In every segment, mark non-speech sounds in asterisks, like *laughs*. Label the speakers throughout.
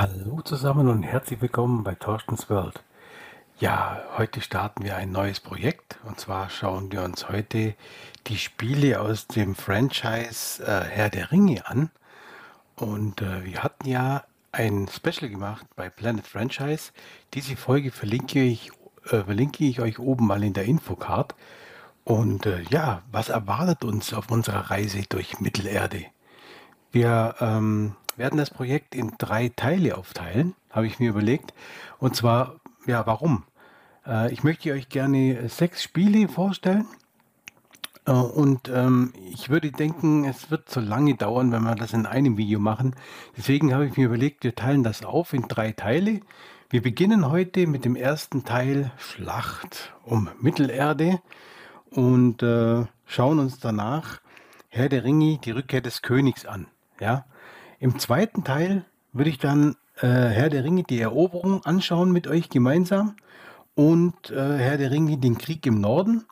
Speaker 1: Hallo zusammen und herzlich willkommen bei Torstens World. Ja, heute starten wir ein neues Projekt und zwar schauen wir uns heute die Spiele aus dem Franchise äh, Herr der Ringe an. Und äh, wir hatten ja ein Special gemacht bei Planet Franchise. Diese Folge verlinke ich, äh, verlinke ich euch oben mal in der Infocard. Und äh, ja, was erwartet uns auf unserer Reise durch Mittelerde? Wir ähm, werden das Projekt in drei Teile aufteilen, habe ich mir überlegt. Und zwar, ja, warum? Äh, ich möchte euch gerne sechs Spiele vorstellen. Äh, und ähm, ich würde denken, es wird zu lange dauern, wenn wir das in einem Video machen. Deswegen habe ich mir überlegt, wir teilen das auf in drei Teile. Wir beginnen heute mit dem ersten Teil Schlacht um Mittelerde und äh, schauen uns danach Herr der Ringe, die Rückkehr des Königs an. Ja, im zweiten Teil würde ich dann äh, Herr der Ringe, die Eroberung anschauen mit euch gemeinsam und äh, Herr der Ringe, den Krieg im Norden.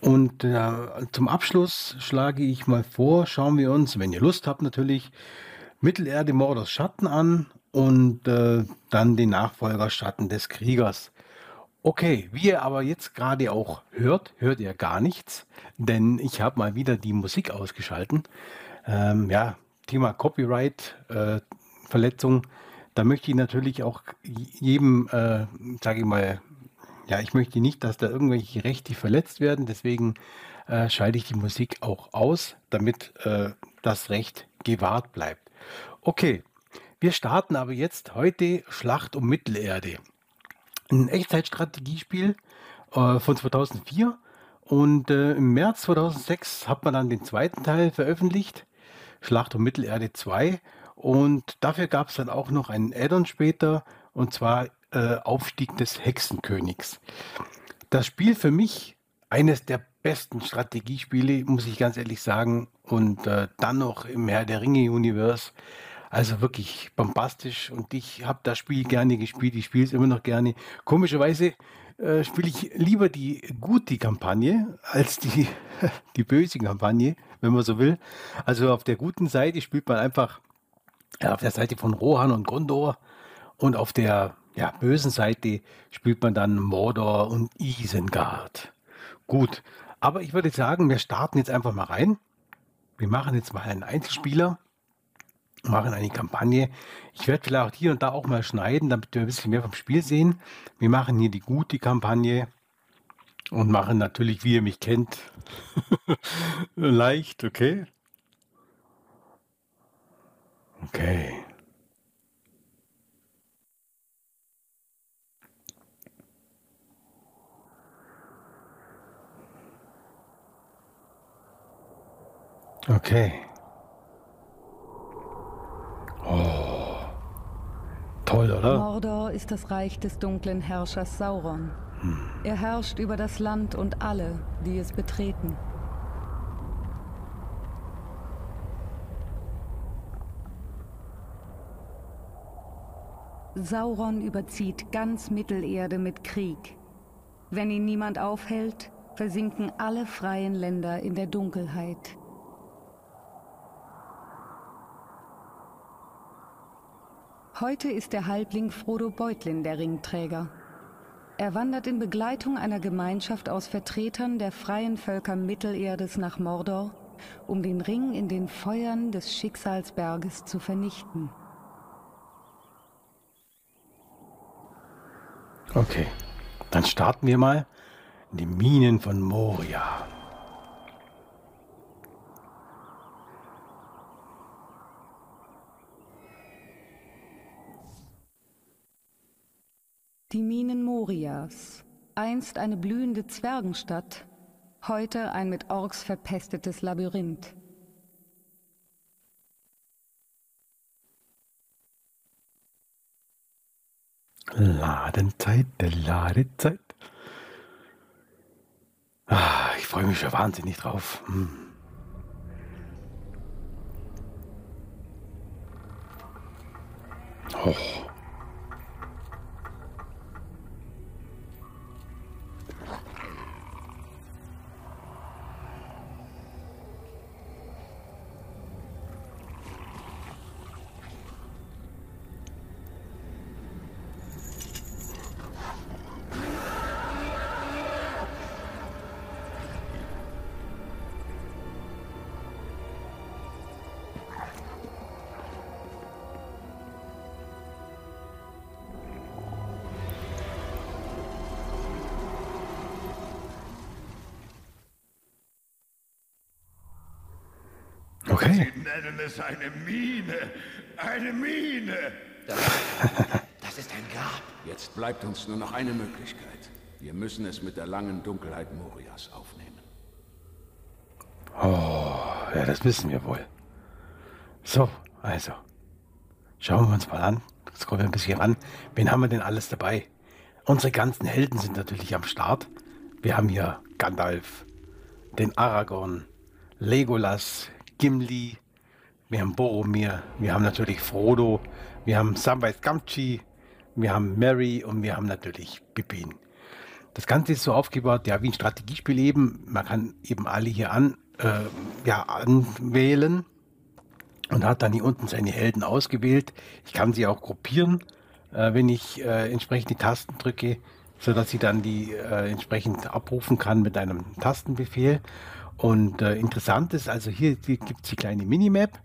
Speaker 1: Und äh, zum Abschluss schlage ich mal vor, schauen wir uns, wenn ihr Lust habt natürlich, Mittelerde Mordors Schatten an und äh, dann den Nachfolger Schatten des Kriegers. Okay, wie ihr aber jetzt gerade auch hört, hört ihr gar nichts, denn ich habe mal wieder die Musik ausgeschalten. Ähm, ja, Thema Copyright-Verletzung. Äh, da möchte ich natürlich auch jedem, äh, sage ich mal, ja, ich möchte nicht, dass da irgendwelche Rechte verletzt werden. Deswegen äh, schalte ich die Musik auch aus, damit äh, das Recht gewahrt bleibt. Okay, wir starten aber jetzt heute Schlacht um Mittelerde ein Echtzeitstrategiespiel äh, von 2004 und äh, im März 2006 hat man dann den zweiten Teil veröffentlicht, Schlacht um Mittelerde 2 und dafür gab es dann auch noch einen Add-on später und zwar äh, Aufstieg des Hexenkönigs. Das Spiel für mich eines der besten Strategiespiele, muss ich ganz ehrlich sagen. Und äh, dann noch im Herr der Ringe Universe also wirklich bombastisch und ich habe das Spiel gerne gespielt, ich spiele es immer noch gerne. Komischerweise äh, spiele ich lieber die gute Kampagne als die, *laughs* die böse Kampagne, wenn man so will. Also auf der guten Seite spielt man einfach ja, auf der Seite von Rohan und Gondor und auf der ja, bösen Seite spielt man dann Mordor und Isengard. Gut, aber ich würde sagen, wir starten jetzt einfach mal rein. Wir machen jetzt mal einen Einzelspieler machen eine Kampagne. Ich werde vielleicht hier und da auch mal schneiden, damit wir ein bisschen mehr vom Spiel sehen. Wir machen hier die gute Kampagne und machen natürlich, wie ihr mich kennt, *laughs* leicht, okay? Okay. Okay. Toll, oder?
Speaker 2: Mordor ist das Reich des dunklen Herrschers Sauron. Hm. Er herrscht über das Land und alle, die es betreten. Sauron überzieht ganz Mittelerde mit Krieg. Wenn ihn niemand aufhält, versinken alle freien Länder in der Dunkelheit. Heute ist der Halbling Frodo Beutlin der Ringträger. Er wandert in Begleitung einer Gemeinschaft aus Vertretern der freien Völker Mittelerdes nach Mordor, um den Ring in den Feuern des Schicksalsberges zu vernichten.
Speaker 1: Okay, dann starten wir mal in die Minen von Moria.
Speaker 2: Die Minen Morias, einst eine blühende Zwergenstadt, heute ein mit Orks verpestetes Labyrinth.
Speaker 1: Ladenzeit, der Ladezeit. Ah, ich freue mich schon wahnsinnig drauf. Hm. Oh. Okay.
Speaker 3: Sie nennen es eine Mine. Eine Mine.
Speaker 4: Das, das ist ein Grab.
Speaker 5: Jetzt bleibt uns nur noch eine Möglichkeit. Wir müssen es mit der langen Dunkelheit Morias aufnehmen.
Speaker 1: Oh, ja, das wissen wir wohl. So, also. Schauen wir uns mal an. Jetzt kommen wir ein bisschen ran. Wen haben wir denn alles dabei? Unsere ganzen Helden sind natürlich am Start. Wir haben hier Gandalf, den Aragorn, Legolas, Gimli, wir haben Boromir, wir haben natürlich Frodo, wir haben Samwise Gamgee, wir haben Mary und wir haben natürlich Pippin. Das Ganze ist so aufgebaut, ja, wie ein Strategiespiel eben. Man kann eben alle hier an, äh, ja, anwählen und hat dann hier unten seine Helden ausgewählt. Ich kann sie auch gruppieren, äh, wenn ich äh, entsprechend die Tasten drücke, sodass sie dann die äh, entsprechend abrufen kann mit einem Tastenbefehl. Und äh, interessant ist, also hier, gibt es die kleine Minimap.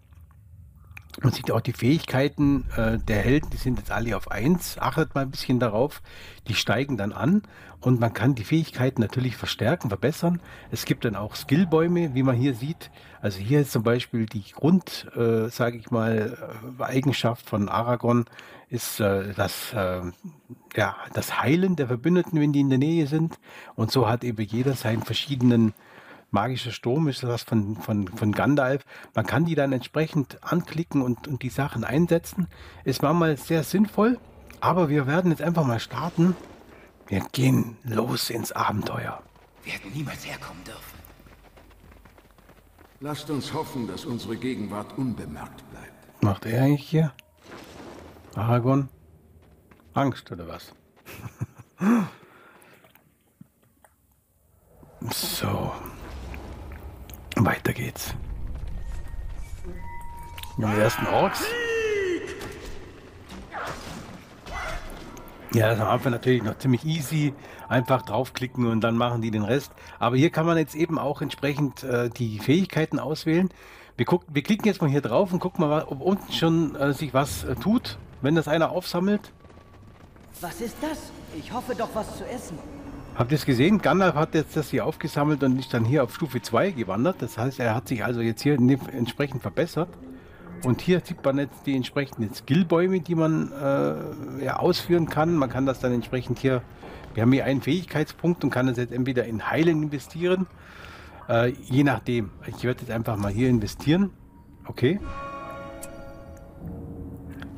Speaker 1: Man sieht auch die Fähigkeiten äh, der Helden, die sind jetzt alle auf 1. Achtet mal ein bisschen darauf. Die steigen dann an und man kann die Fähigkeiten natürlich verstärken, verbessern. Es gibt dann auch Skillbäume, wie man hier sieht. Also hier ist zum Beispiel die Grund, äh, sage ich mal, äh, Eigenschaft von Aragorn ist äh, das, äh, ja, das Heilen der Verbündeten, wenn die in der Nähe sind. Und so hat eben jeder seinen verschiedenen magischer Sturm ist das von, von, von Gandalf. Man kann die dann entsprechend anklicken und, und die Sachen einsetzen. Ist manchmal sehr sinnvoll, aber wir werden jetzt einfach mal starten. Wir gehen los ins Abenteuer.
Speaker 4: Wir hätten niemals herkommen dürfen.
Speaker 5: Lasst uns hoffen, dass unsere Gegenwart unbemerkt bleibt.
Speaker 1: Was macht er eigentlich hier? Aragorn? Angst oder was? *laughs* so. Weiter geht's. Die ersten Orks. Ja, das ist am Anfang natürlich noch ziemlich easy. Einfach draufklicken und dann machen die den Rest. Aber hier kann man jetzt eben auch entsprechend äh, die Fähigkeiten auswählen. Wir, guck, wir klicken jetzt mal hier drauf und gucken mal, ob unten schon äh, sich was äh, tut, wenn das einer aufsammelt.
Speaker 6: Was ist das? Ich hoffe doch was zu essen.
Speaker 1: Habt ihr es gesehen? Gandalf hat jetzt das hier aufgesammelt und ist dann hier auf Stufe 2 gewandert. Das heißt, er hat sich also jetzt hier entsprechend verbessert. Und hier sieht man jetzt die entsprechenden Skillbäume, die man äh, ja, ausführen kann. Man kann das dann entsprechend hier, wir haben hier einen Fähigkeitspunkt und kann das jetzt entweder in Heilen investieren, äh, je nachdem. Ich werde jetzt einfach mal hier investieren. Okay.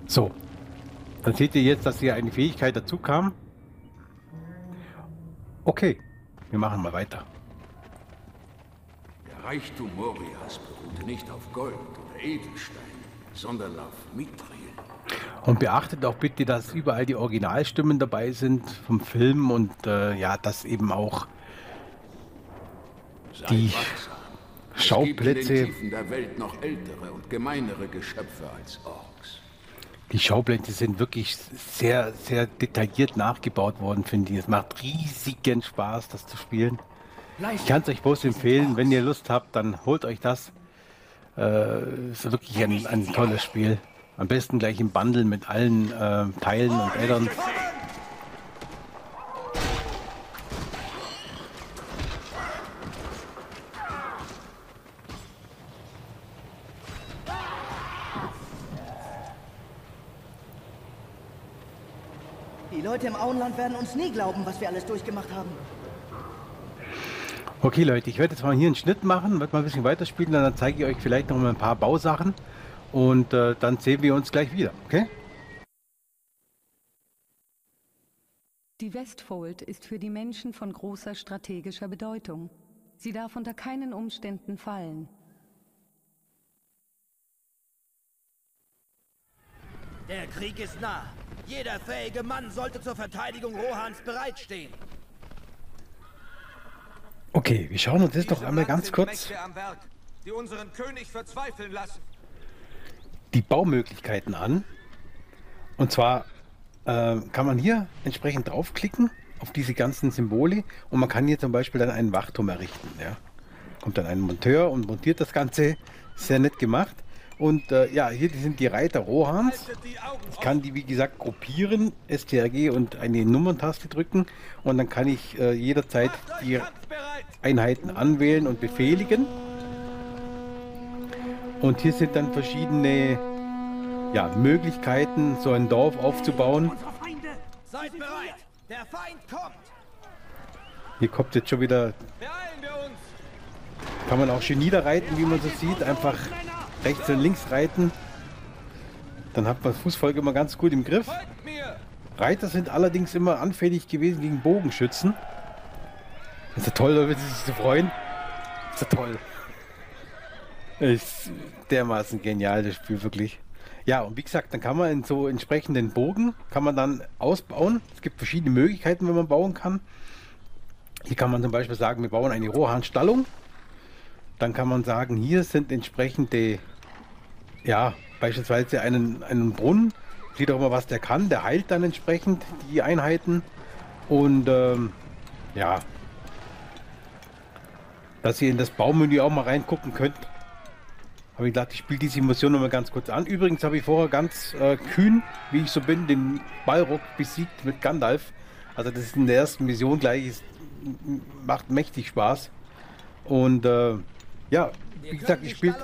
Speaker 1: So. Dann seht ihr jetzt, dass hier eine Fähigkeit dazu kam. Okay, wir machen mal weiter.
Speaker 5: Der Reichtum Morias beruht nicht auf Gold oder Edelstein, sondern auf Mithril.
Speaker 1: Und beachtet auch bitte, dass überall die Originalstimmen dabei sind vom Film und äh, ja, dass eben auch Die. Schauplätze-
Speaker 5: der Welt noch ältere und gemeinere Geschöpfe als Orks.
Speaker 1: Die Schauplätze sind wirklich sehr, sehr detailliert nachgebaut worden, finde ich. Es macht riesigen Spaß, das zu spielen. Ich kann es euch bloß empfehlen, wenn ihr Lust habt, dann holt euch das. Äh, ist wirklich ein, ein tolles Spiel. Am besten gleich im Bundle mit allen äh, Teilen und Addons.
Speaker 6: Die Leute im Auenland werden uns nie glauben, was wir alles durchgemacht haben.
Speaker 1: Okay Leute, ich werde jetzt mal hier einen Schnitt machen, werde mal ein bisschen weiterspielen, dann zeige ich euch vielleicht noch mal ein paar Bausachen und äh, dann sehen wir uns gleich wieder, okay?
Speaker 2: Die Westfold ist für die Menschen von großer strategischer Bedeutung. Sie darf unter keinen Umständen fallen.
Speaker 7: Der Krieg ist nah. Jeder fähige Mann sollte zur Verteidigung Rohans bereitstehen.
Speaker 1: Okay, wir schauen uns das doch einmal ganz kurz
Speaker 8: Werk, die
Speaker 1: die Baumöglichkeiten an. Und zwar äh, kann man hier entsprechend draufklicken auf diese ganzen Symbole und man kann hier zum Beispiel dann einen Wachturm errichten. Ja. Kommt dann ein Monteur und montiert das Ganze. Sehr nett gemacht. Und äh, ja, hier sind die Reiter Rohans. Ich kann die, wie gesagt, gruppieren, STRG und eine Nummerntaste drücken und dann kann ich äh, jederzeit die! Einheiten anwählen und befehligen. Und hier sind dann verschiedene ja, Möglichkeiten, so ein Dorf aufzubauen. Hier kommt jetzt schon wieder, kann man auch schön niederreiten, wie man so sieht. Einfach rechts und links reiten. Dann hat man das Fußvolk immer ganz gut im Griff. Reiter sind allerdings immer anfällig gewesen gegen Bogenschützen. Ist ja toll, wenn sie sich so freuen. Ist ja toll. Ist dermaßen genial, das Spiel wirklich. Ja, und wie gesagt, dann kann man in so entsprechenden Bogen, kann man dann ausbauen. Es gibt verschiedene Möglichkeiten, wenn man bauen kann. Hier kann man zum Beispiel sagen, wir bauen eine Rohan-Stallung. Dann kann man sagen, hier sind entsprechende, ja, beispielsweise einen, einen Brunnen. Sieht auch mal, was der kann. Der heilt dann entsprechend die Einheiten. Und ähm, ja, dass ihr in das Baumenü auch mal reingucken könnt. Habe ich gedacht, ich spiele diese Mission noch mal ganz kurz an. Übrigens habe ich vorher ganz äh, kühn, wie ich so bin, den Balrog besiegt mit Gandalf. Also das ist in der ersten Mission gleich, ist, macht mächtig Spaß. Und äh, ja, wie gesagt, ich spiele.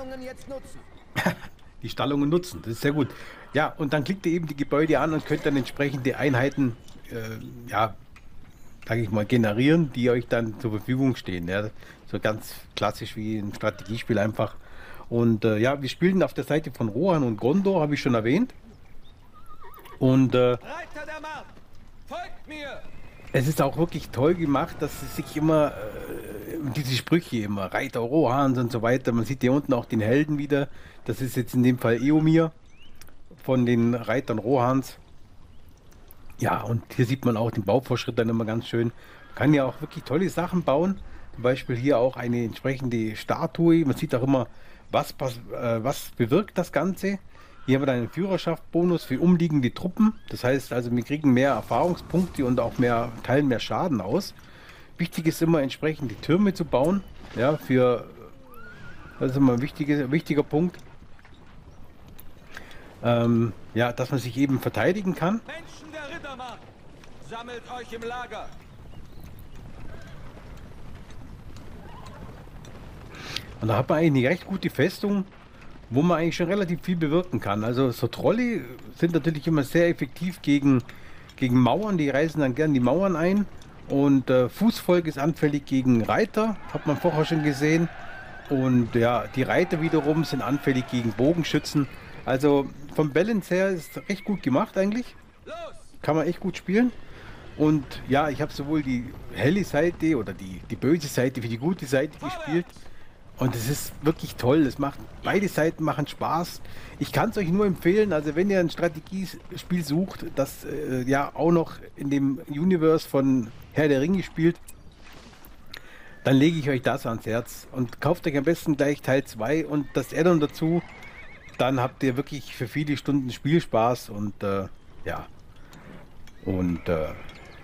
Speaker 1: *laughs* die Stallungen nutzen. Das ist sehr gut. Ja, und dann klickt ihr eben die Gebäude an und könnt dann entsprechende Einheiten, äh, ja, sage ich mal, generieren, die euch dann zur Verfügung stehen. Ja. So ganz klassisch wie ein Strategiespiel einfach. Und äh, ja, wir spielen auf der Seite von Rohan und Gondor, habe ich schon erwähnt. Und äh,
Speaker 8: Reiter der Macht! Folgt mir!
Speaker 1: es ist auch wirklich toll gemacht, dass es sich immer, äh, diese Sprüche immer, Reiter Rohans und so weiter, man sieht hier unten auch den Helden wieder. Das ist jetzt in dem Fall Eomir von den Reitern Rohans. Ja, und hier sieht man auch den Baufortschritt dann immer ganz schön. Man kann ja auch wirklich tolle Sachen bauen. Zum Beispiel hier auch eine entsprechende Statue. Man sieht auch immer, was, äh, was bewirkt das Ganze. Hier haben wir dann einen Führerschaft-Bonus für umliegende Truppen. Das heißt also, wir kriegen mehr Erfahrungspunkte und auch mehr, teilen mehr Schaden aus. Wichtig ist immer entsprechend die Türme zu bauen. Ja, für das ist immer ein wichtiger, wichtiger Punkt. Ähm, ja, dass man sich eben verteidigen kann.
Speaker 8: Menschen der Rittermacht! Sammelt euch im Lager!
Speaker 1: Und da hat man eigentlich eine recht gute Festung, wo man eigentlich schon relativ viel bewirken kann. Also so Trolle sind natürlich immer sehr effektiv gegen, gegen Mauern. Die reißen dann gern die Mauern ein. Und äh, Fußvolk ist anfällig gegen Reiter, hat man vorher schon gesehen. Und ja, die Reiter wiederum sind anfällig gegen Bogenschützen. Also vom Balance her ist recht gut gemacht eigentlich. Kann man echt gut spielen. Und ja, ich habe sowohl die helle Seite oder die, die böse Seite wie die gute Seite gespielt. Und es ist wirklich toll. Es macht beide Seiten machen Spaß. Ich kann es euch nur empfehlen. Also wenn ihr ein Strategiespiel sucht, das äh, ja auch noch in dem Universe von Herr der Ringe spielt, dann lege ich euch das ans Herz und kauft euch am besten gleich Teil 2 und das Addon dazu. Dann habt ihr wirklich für viele Stunden Spielspaß und äh, ja. Und äh,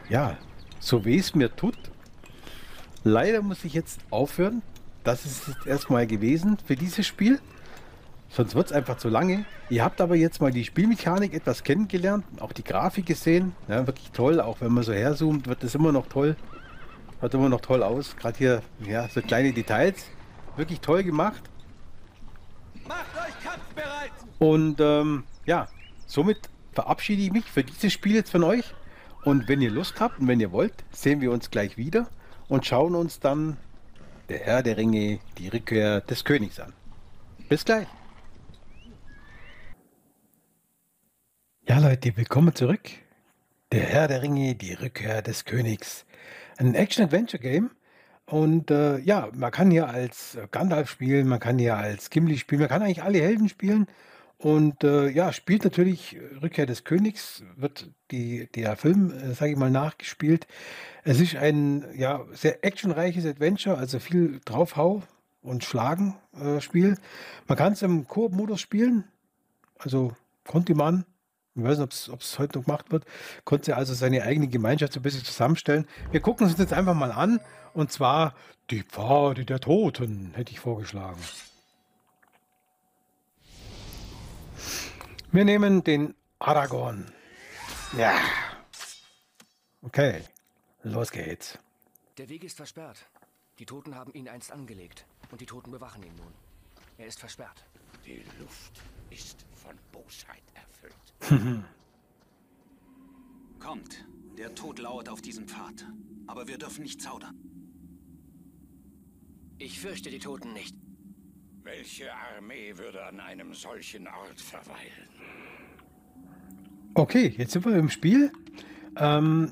Speaker 1: ja, so wie es mir tut, leider muss ich jetzt aufhören. Das ist jetzt erstmal gewesen für dieses Spiel. Sonst wird es einfach zu lange. Ihr habt aber jetzt mal die Spielmechanik etwas kennengelernt, auch die Grafik gesehen. Ja, wirklich toll. Auch wenn man so herzoomt, wird es immer noch toll. Schaut immer noch toll aus. Gerade hier, ja, so kleine Details. Wirklich toll gemacht.
Speaker 8: Macht euch kampfbereit!
Speaker 1: Und ähm, ja, somit verabschiede ich mich für dieses Spiel jetzt von euch. Und wenn ihr Lust habt und wenn ihr wollt, sehen wir uns gleich wieder und schauen uns dann der Herr der Ringe, die Rückkehr des Königs an. Bis gleich. Ja Leute, willkommen zurück. Der Herr der Ringe, die Rückkehr des Königs. Ein Action-Adventure-Game. Und äh, ja, man kann hier als Gandalf spielen, man kann hier als Gimli spielen, man kann eigentlich alle Helden spielen. Und äh, ja, spielt natürlich äh, Rückkehr des Königs, wird die, der Film, äh, sage ich mal, nachgespielt. Es ist ein ja, sehr actionreiches Adventure, also viel draufhau und schlagen äh, Spiel. Man kann es im Koop-Modus spielen, also konnte man. Ich weiß nicht, ob es heute noch gemacht wird. Konnte also seine eigene Gemeinschaft so ein bisschen zusammenstellen. Wir gucken uns jetzt einfach mal an. Und zwar die Pfade der Toten, hätte ich vorgeschlagen. Wir nehmen den Aragorn. Ja. Okay, los geht's.
Speaker 9: Der Weg ist versperrt. Die Toten haben ihn einst angelegt. Und die Toten bewachen ihn nun. Er ist versperrt.
Speaker 4: Die Luft ist von Bosheit erfüllt. *laughs*
Speaker 9: Kommt, der Tod lauert auf diesem Pfad. Aber wir dürfen nicht zaudern.
Speaker 10: Ich fürchte die Toten nicht.
Speaker 3: Welche Armee würde an einem solchen Ort verweilen?
Speaker 1: Okay, jetzt sind wir im Spiel. Ähm,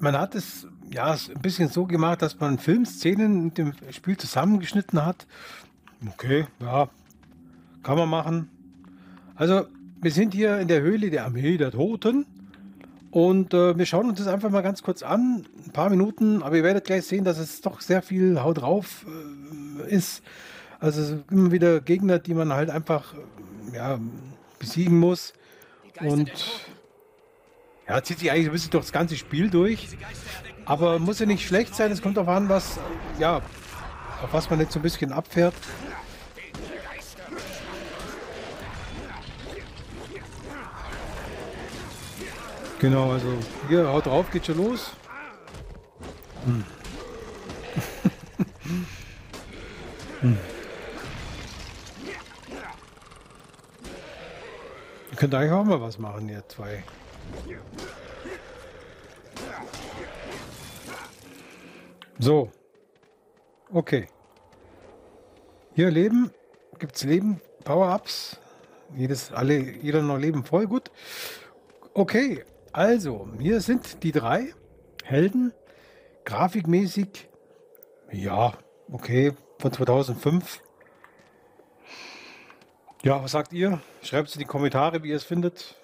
Speaker 1: man hat es ja ein bisschen so gemacht, dass man Filmszenen mit dem Spiel zusammengeschnitten hat. Okay, ja, kann man machen. Also, wir sind hier in der Höhle der Armee der Toten. Und äh, wir schauen uns das einfach mal ganz kurz an. Ein paar Minuten, aber ihr werdet gleich sehen, dass es doch sehr viel Haut drauf äh, ist. Also immer wieder Gegner, die man halt einfach äh, ja, besiegen muss. Und ja, zieht sich eigentlich ein bisschen durch das ganze Spiel durch. Aber muss ja nicht schlecht sein. Es kommt darauf an, was, ja, auf was man jetzt so ein bisschen abfährt. Genau, also hier, haut drauf, geht schon los. Hm. *laughs* hm. Könnt eigentlich auch mal was machen, ihr zwei. So. Okay. Hier Leben. Gibt es Leben? Power-Ups? Jedes, alle, jeder noch Leben voll gut. Okay, also, hier sind die drei Helden. Grafikmäßig, ja, okay, von 2005. Ja, was sagt ihr? Schreibt es in die Kommentare, wie ihr es findet.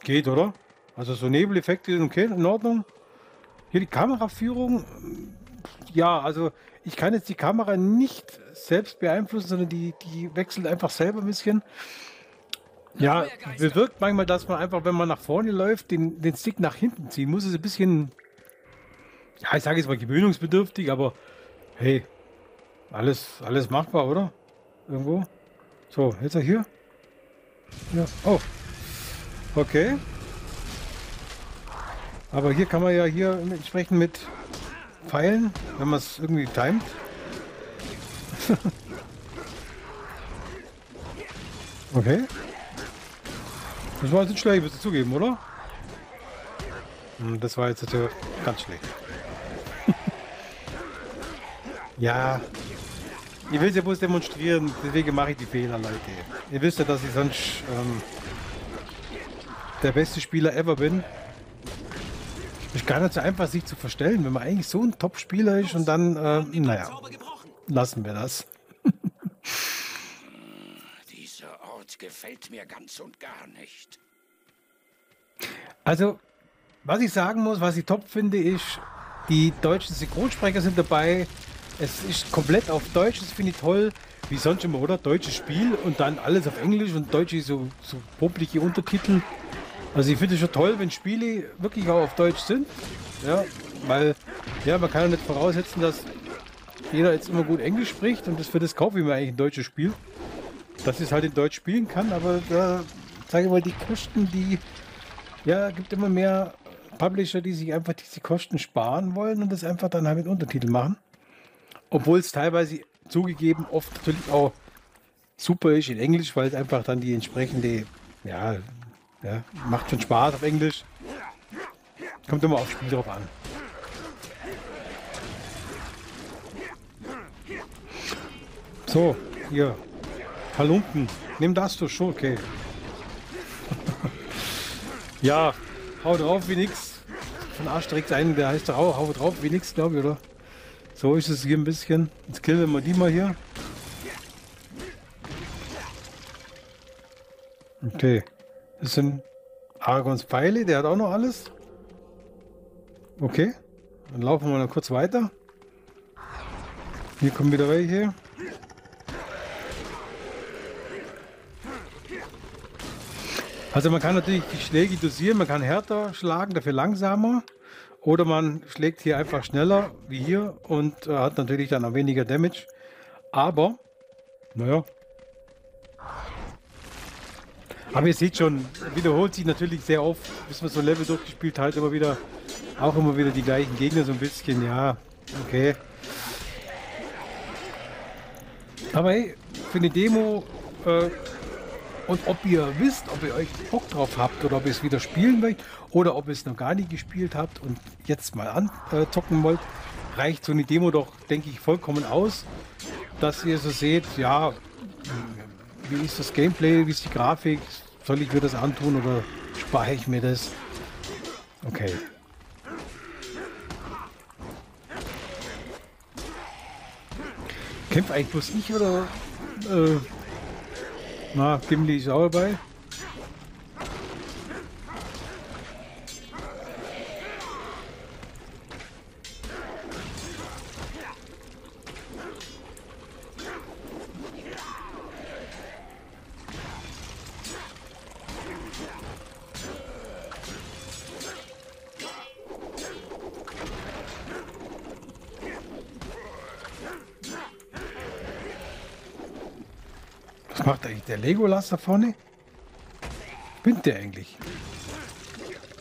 Speaker 1: Geht, oder? Also so Nebeleffekte, okay, in Ordnung. Hier die Kameraführung. Ja, also ich kann jetzt die Kamera nicht selbst beeinflussen, sondern die, die wechselt einfach selber ein bisschen. Ja, bewirkt manchmal, dass man einfach, wenn man nach vorne läuft, den, den Stick nach hinten ziehen muss. Es ein bisschen, ja, ich sage jetzt mal gewöhnungsbedürftig, aber hey, alles, alles machbar, oder? Irgendwo. So, jetzt er hier. Ja, oh. Okay. Aber hier kann man ja hier entsprechend mit Pfeilen, wenn man es irgendwie timet. *laughs* okay. Das war jetzt nicht schlecht, du zugeben, oder? Hm, das war jetzt natürlich ganz schlecht. *laughs* ja. Ich will es ja bloß demonstrieren, deswegen mache ich die Fehler, Leute. Ihr wisst ja, dass ich sonst ähm, der beste Spieler ever bin. Ist gar nicht so einfach, sich zu verstellen, wenn man eigentlich so ein Top-Spieler ist und dann, äh, naja, lassen wir das. *laughs*
Speaker 3: Dieser Ort gefällt mir ganz und gar nicht.
Speaker 1: Also, was ich sagen muss, was ich top finde, ist, die deutschen Synchronsprecher sind dabei. Es ist komplett auf Deutsch, das finde ich toll. Wie sonst immer, oder? Deutsches Spiel und dann alles auf Englisch und deutsche so, so publike Untertitel. Also ich finde es schon toll, wenn Spiele wirklich auch auf Deutsch sind. Ja, weil ja, man kann ja nicht voraussetzen, dass jeder jetzt immer gut Englisch spricht und das für das kaufe ich mir eigentlich ein deutsches Spiel. Dass ich es halt in Deutsch spielen kann, aber da sage ich mal, die Kosten, die ja, gibt immer mehr Publisher, die sich einfach diese Kosten sparen wollen und das einfach dann halt mit Untertiteln machen. Obwohl es teilweise zugegeben oft natürlich auch super ist in Englisch, weil es einfach dann die entsprechende, ja, ja, macht schon Spaß auf Englisch. Kommt immer aufs Spiel drauf an. So, hier. Halunken. Nimm das du schon, okay. *laughs* ja, hau drauf wie nix. Von Asterix einen, der heißt auch, hau drauf wie nix, glaube ich, oder? So ist es hier ein bisschen. Jetzt killen wir die mal hier. Okay. Das sind Aragons Pfeile, der hat auch noch alles. Okay. Dann laufen wir noch kurz weiter. Hier kommen wieder welche. Also man kann natürlich die Schläge dosieren, man kann härter schlagen, dafür langsamer. Oder man schlägt hier einfach schneller, wie hier, und äh, hat natürlich dann auch weniger Damage. Aber, naja. Aber ihr seht schon, wiederholt sich natürlich sehr oft, bis man so ein Level durchgespielt hat, immer wieder, auch immer wieder die gleichen Gegner so ein bisschen, ja, okay. Aber hey, für eine Demo Äh, und ob ihr wisst, ob ihr euch Bock drauf habt oder ob ihr es wieder spielen wollt oder ob ihr es noch gar nicht gespielt habt und jetzt mal anzocken wollt, reicht so eine Demo doch, denke ich, vollkommen aus, dass ihr so seht, ja, wie ist das Gameplay, wie ist die Grafik, soll ich mir das antun oder spare ich mir das? Okay. Kämpft eigentlich bloß ich oder äh, na, Gimli ist auch dabei. Was macht eigentlich der Legolas da vorne? Bindet der eigentlich?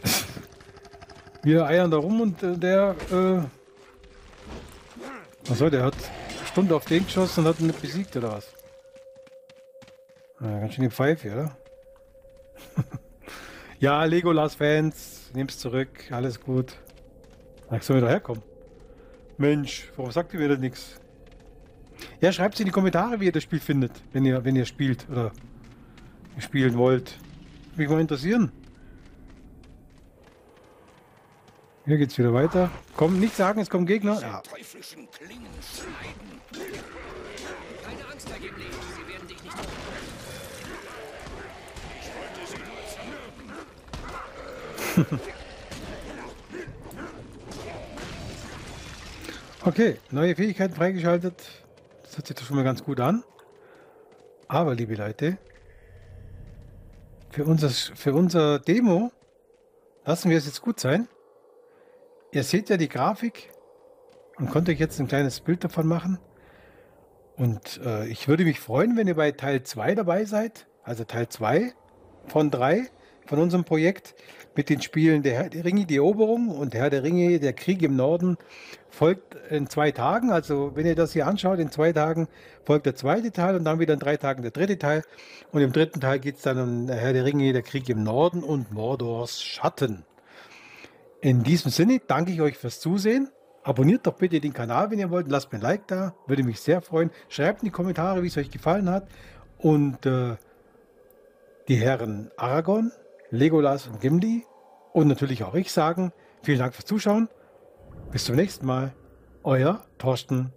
Speaker 1: *laughs* Wir eiern da rum und äh, der, äh, soll der hat eine Stunde auf den geschossen und hat ihn nicht besiegt oder was? Ja, ganz schön die Pfeife, oder? *laughs* ja, Legolas-Fans, nehm's zurück, alles gut. Ich soll wieder herkommen. Mensch, warum sagt ihr mir das nichts? Ja, schreibt es in die Kommentare, wie ihr das Spiel findet, wenn ihr, wenn ihr spielt oder spielen wollt. Mich mal interessieren. Hier geht's wieder weiter. Komm, nicht sagen, es kommen Gegner. Ja. *laughs* Okay, neue Fähigkeiten freigeschaltet. Das hört sich doch schon mal ganz gut an. Aber, liebe Leute, für unser, für unser Demo lassen wir es jetzt gut sein. Ihr seht ja die Grafik und könnt euch jetzt ein kleines Bild davon machen. Und äh, ich würde mich freuen, wenn ihr bei Teil 2 dabei seid. Also Teil 2 von 3 von unserem Projekt mit den Spielen Der Herr der Ringe, die Eroberung und Herr der Ringe, der Krieg im Norden folgt in zwei Tagen. Also wenn ihr das hier anschaut, in zwei Tagen folgt der zweite Teil und dann wieder in drei Tagen der dritte Teil. Und im dritten Teil geht es dann um Herr der Ringe, der Krieg im Norden und Mordors Schatten. In diesem Sinne danke ich euch fürs Zusehen. Abonniert doch bitte den Kanal, wenn ihr wollt. Lasst mir ein Like da, würde mich sehr freuen. Schreibt in die Kommentare, wie es euch gefallen hat. Und äh, die Herren Aragorn, Legolas und Gimli und natürlich auch ich sagen, vielen Dank fürs Zuschauen. Bis zum nächsten Mal. Euer Thorsten